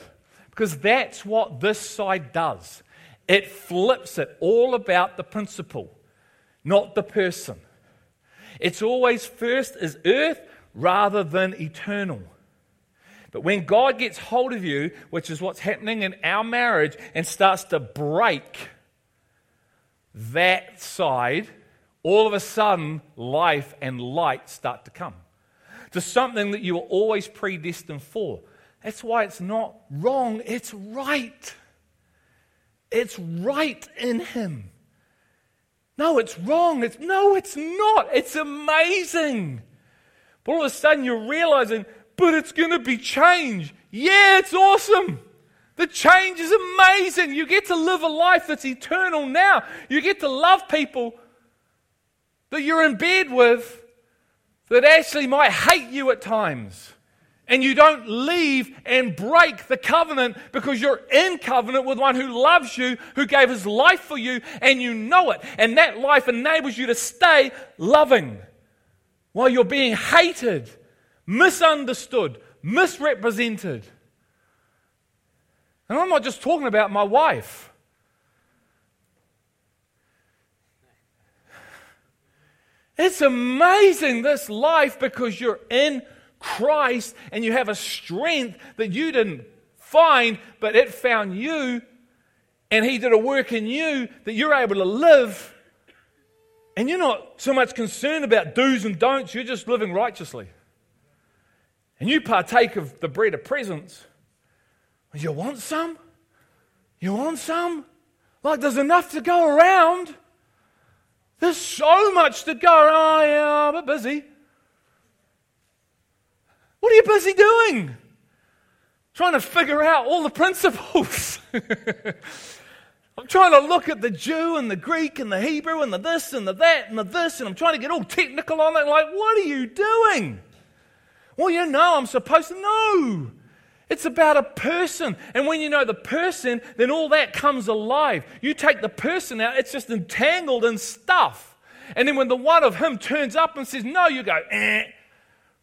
because that's what this side does. It flips it all about the principle, not the person. It's always first is earth, rather than eternal. But when God gets hold of you, which is what's happening in our marriage, and starts to break that side, all of a sudden life and light start to come to something that you were always predestined for. That's why it's not wrong, it's right. It's right in Him. No, it's wrong. It's, no, it's not. It's amazing. But all of a sudden you're realizing, but it's going to be change. Yeah, it's awesome. The change is amazing. You get to live a life that's eternal now. You get to love people that you're in bed with that actually might hate you at times. And you don't leave and break the covenant because you're in covenant with one who loves you, who gave his life for you, and you know it. And that life enables you to stay loving while you're being hated, misunderstood, misrepresented. And I'm not just talking about my wife. It's amazing this life because you're in Christ and you have a strength that you didn't find, but it found you, and He did a work in you that you're able to live and you're not so much concerned about do's and don'ts, you're just living righteously. And you partake of the bread of presence. You want some? You want some? Like there's enough to go around. There's so much to go. Around. Oh, yeah, I'm a bit busy. What are you busy doing? Trying to figure out all the principles. I'm trying to look at the Jew and the Greek and the Hebrew and the this and the that and the this, and I'm trying to get all technical on it. Like, what are you doing? Well, you know, I'm supposed to know. It's about a person. And when you know the person, then all that comes alive. You take the person out, it's just entangled in stuff. And then when the one of him turns up and says, no, you go, eh,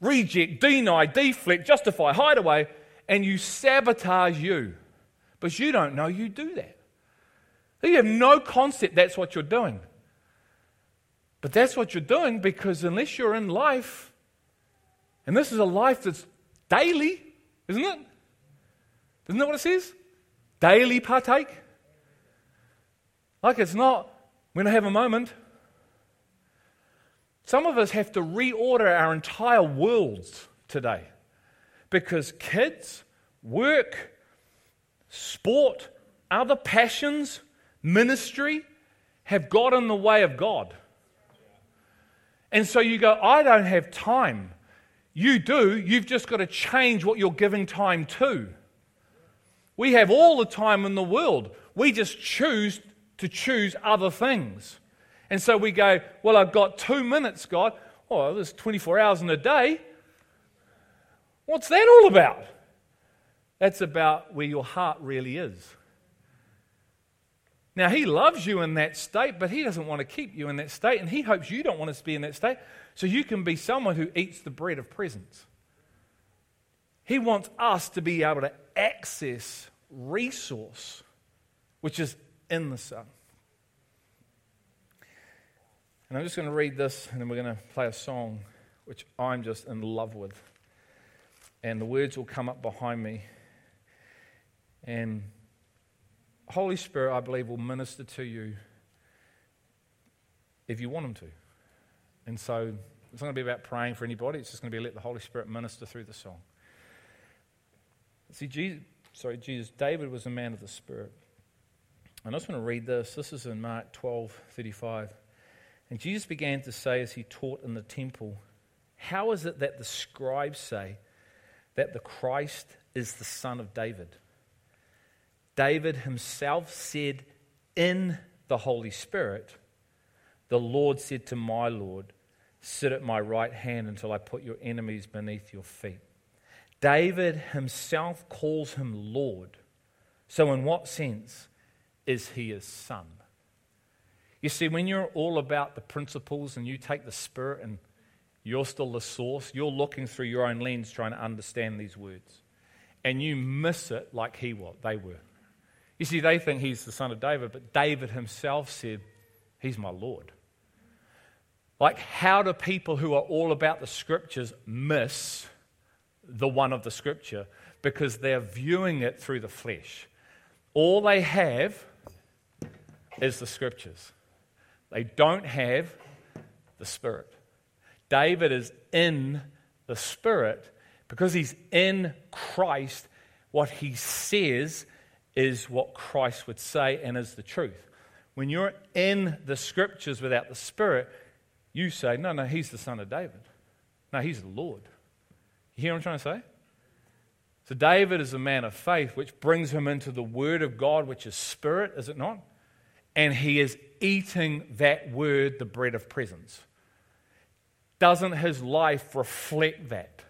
reject, deny, deflect, justify, hide away, and you sabotage you. But you don't know you do that. You have no concept that's what you're doing. But that's what you're doing because unless you're in life, and this is a life that's daily, isn't it? Isn't that what it says? Daily partake. Like it's not when I have a moment. Some of us have to reorder our entire worlds today because kids, work, sport, other passions, ministry have got in the way of God. And so you go, I don't have time. You do, you've just got to change what you're giving time to. We have all the time in the world. We just choose to choose other things. And so we go, Well, I've got two minutes, God. Oh, there's 24 hours in a day. What's that all about? That's about where your heart really is. Now, He loves you in that state, but He doesn't want to keep you in that state, and He hopes you don't want to be in that state so you can be someone who eats the bread of presence. He wants us to be able to access resource, which is in the Son. And I'm just going to read this, and then we're going to play a song, which I'm just in love with. And the words will come up behind me. And Holy Spirit, I believe, will minister to you if you want Him to. And so it's not going to be about praying for anybody, it's just going to be let the Holy Spirit minister through the song. See, Jesus, sorry, Jesus, David was a man of the Spirit. And I just want to read this. This is in Mark 12 35. And Jesus began to say as he taught in the temple, How is it that the scribes say that the Christ is the son of David? David himself said in the Holy Spirit, The Lord said to my Lord, Sit at my right hand until I put your enemies beneath your feet. David himself calls him Lord. So, in what sense is he his son? You see, when you're all about the principles and you take the Spirit and you're still the source, you're looking through your own lens trying to understand these words. And you miss it like he was, they were. You see, they think he's the son of David, but David himself said, He's my Lord. Like, how do people who are all about the scriptures miss the one of the scripture? Because they're viewing it through the flesh. All they have is the scriptures, they don't have the spirit. David is in the spirit because he's in Christ. What he says is what Christ would say and is the truth. When you're in the scriptures without the Spirit, you say, no, no, he's the son of David. No, he's the Lord. You hear what I'm trying to say? So David is a man of faith, which brings him into the Word of God, which is Spirit, is it not? And he is eating that Word, the bread of presence. Doesn't his life reflect that?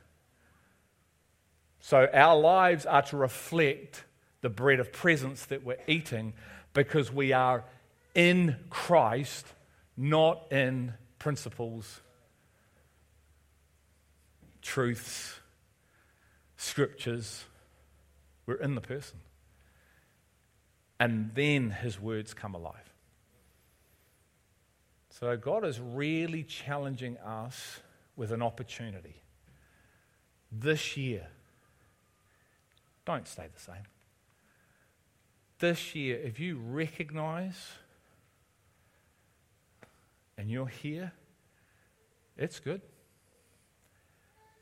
So our lives are to reflect the bread of presence that we're eating because we are in Christ, not in principles, truths, scriptures. We're in the person. And then his words come alive. So God is really challenging us with an opportunity. This year, don't stay the same this year, if you recognize and you're here, it's good.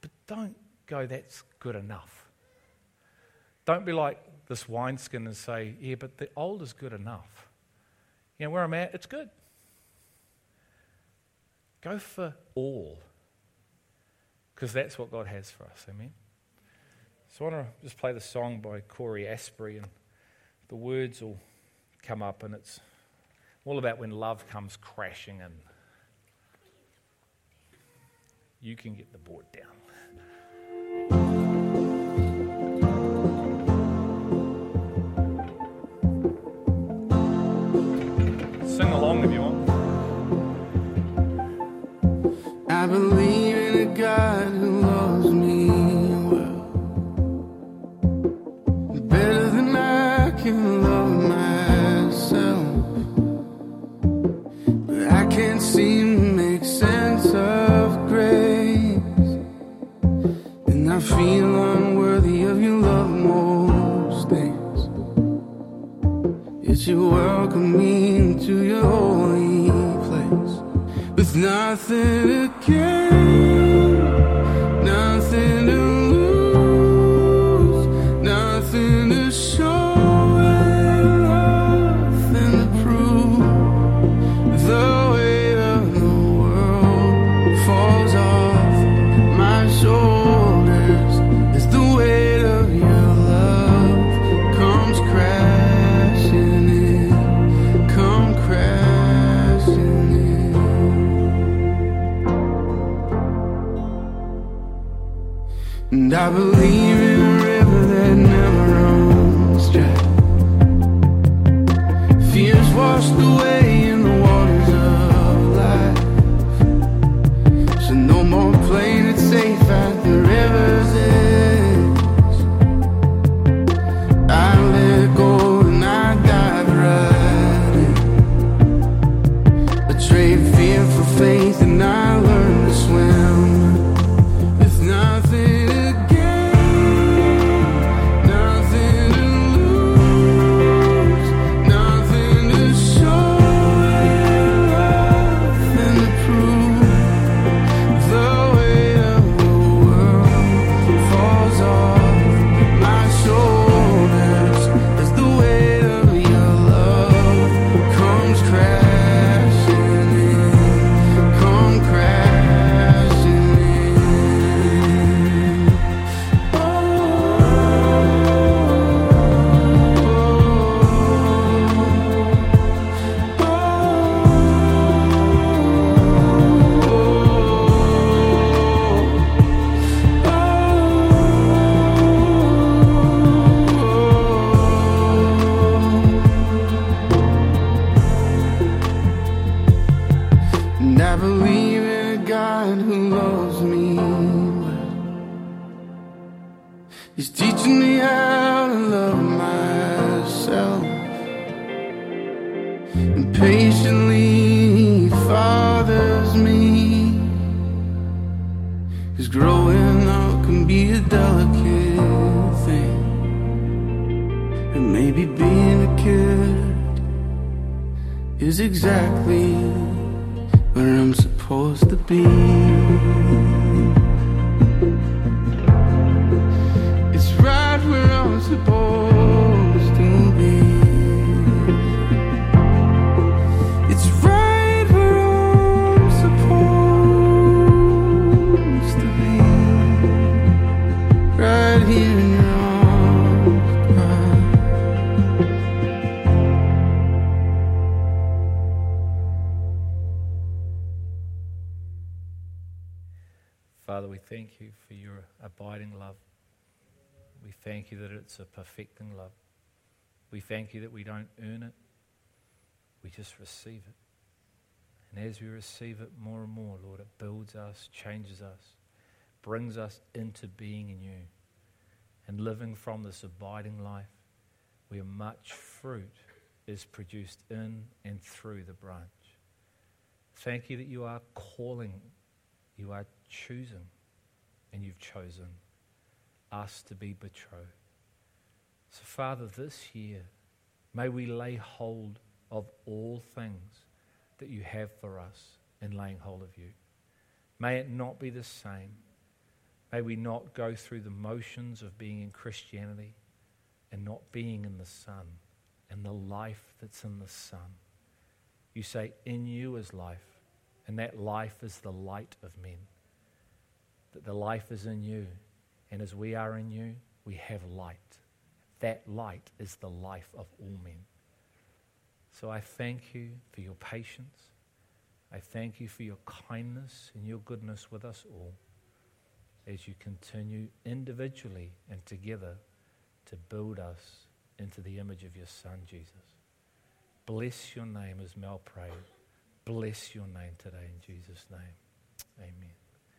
But don't go, that's good enough. Don't be like this wineskin and say, yeah, but the old is good enough. You know, where I'm at, it's good. Go for all. Because that's what God has for us. Amen. So I want to just play the song by Cory Asbury and the words will come up, and it's all about when love comes crashing in. You can get the board down. Sing along if you want. I believe one worthy of your love most days. Yet you welcome me into your holy place with nothing to And I believe in a river that never runs dry. Fears washed away supposed you for your abiding love. We thank you that it's a perfecting love. We thank you that we don't earn it, we just receive it. And as we receive it more and more, Lord, it builds us, changes us, brings us into being in you and living from this abiding life where much fruit is produced in and through the branch. Thank you that you are calling, you are choosing, and you've chosen us to be betrothed. So, Father, this year, may we lay hold of all things that you have for us in laying hold of you. May it not be the same. May we not go through the motions of being in Christianity and not being in the Son and the life that's in the Son. You say, In you is life, and that life is the light of men. That the life is in you, and as we are in you, we have light. That light is the life of all men. So I thank you for your patience. I thank you for your kindness and your goodness with us all as you continue individually and together to build us into the image of your Son, Jesus. Bless your name as Mel prayed. Bless your name today in Jesus' name. Amen.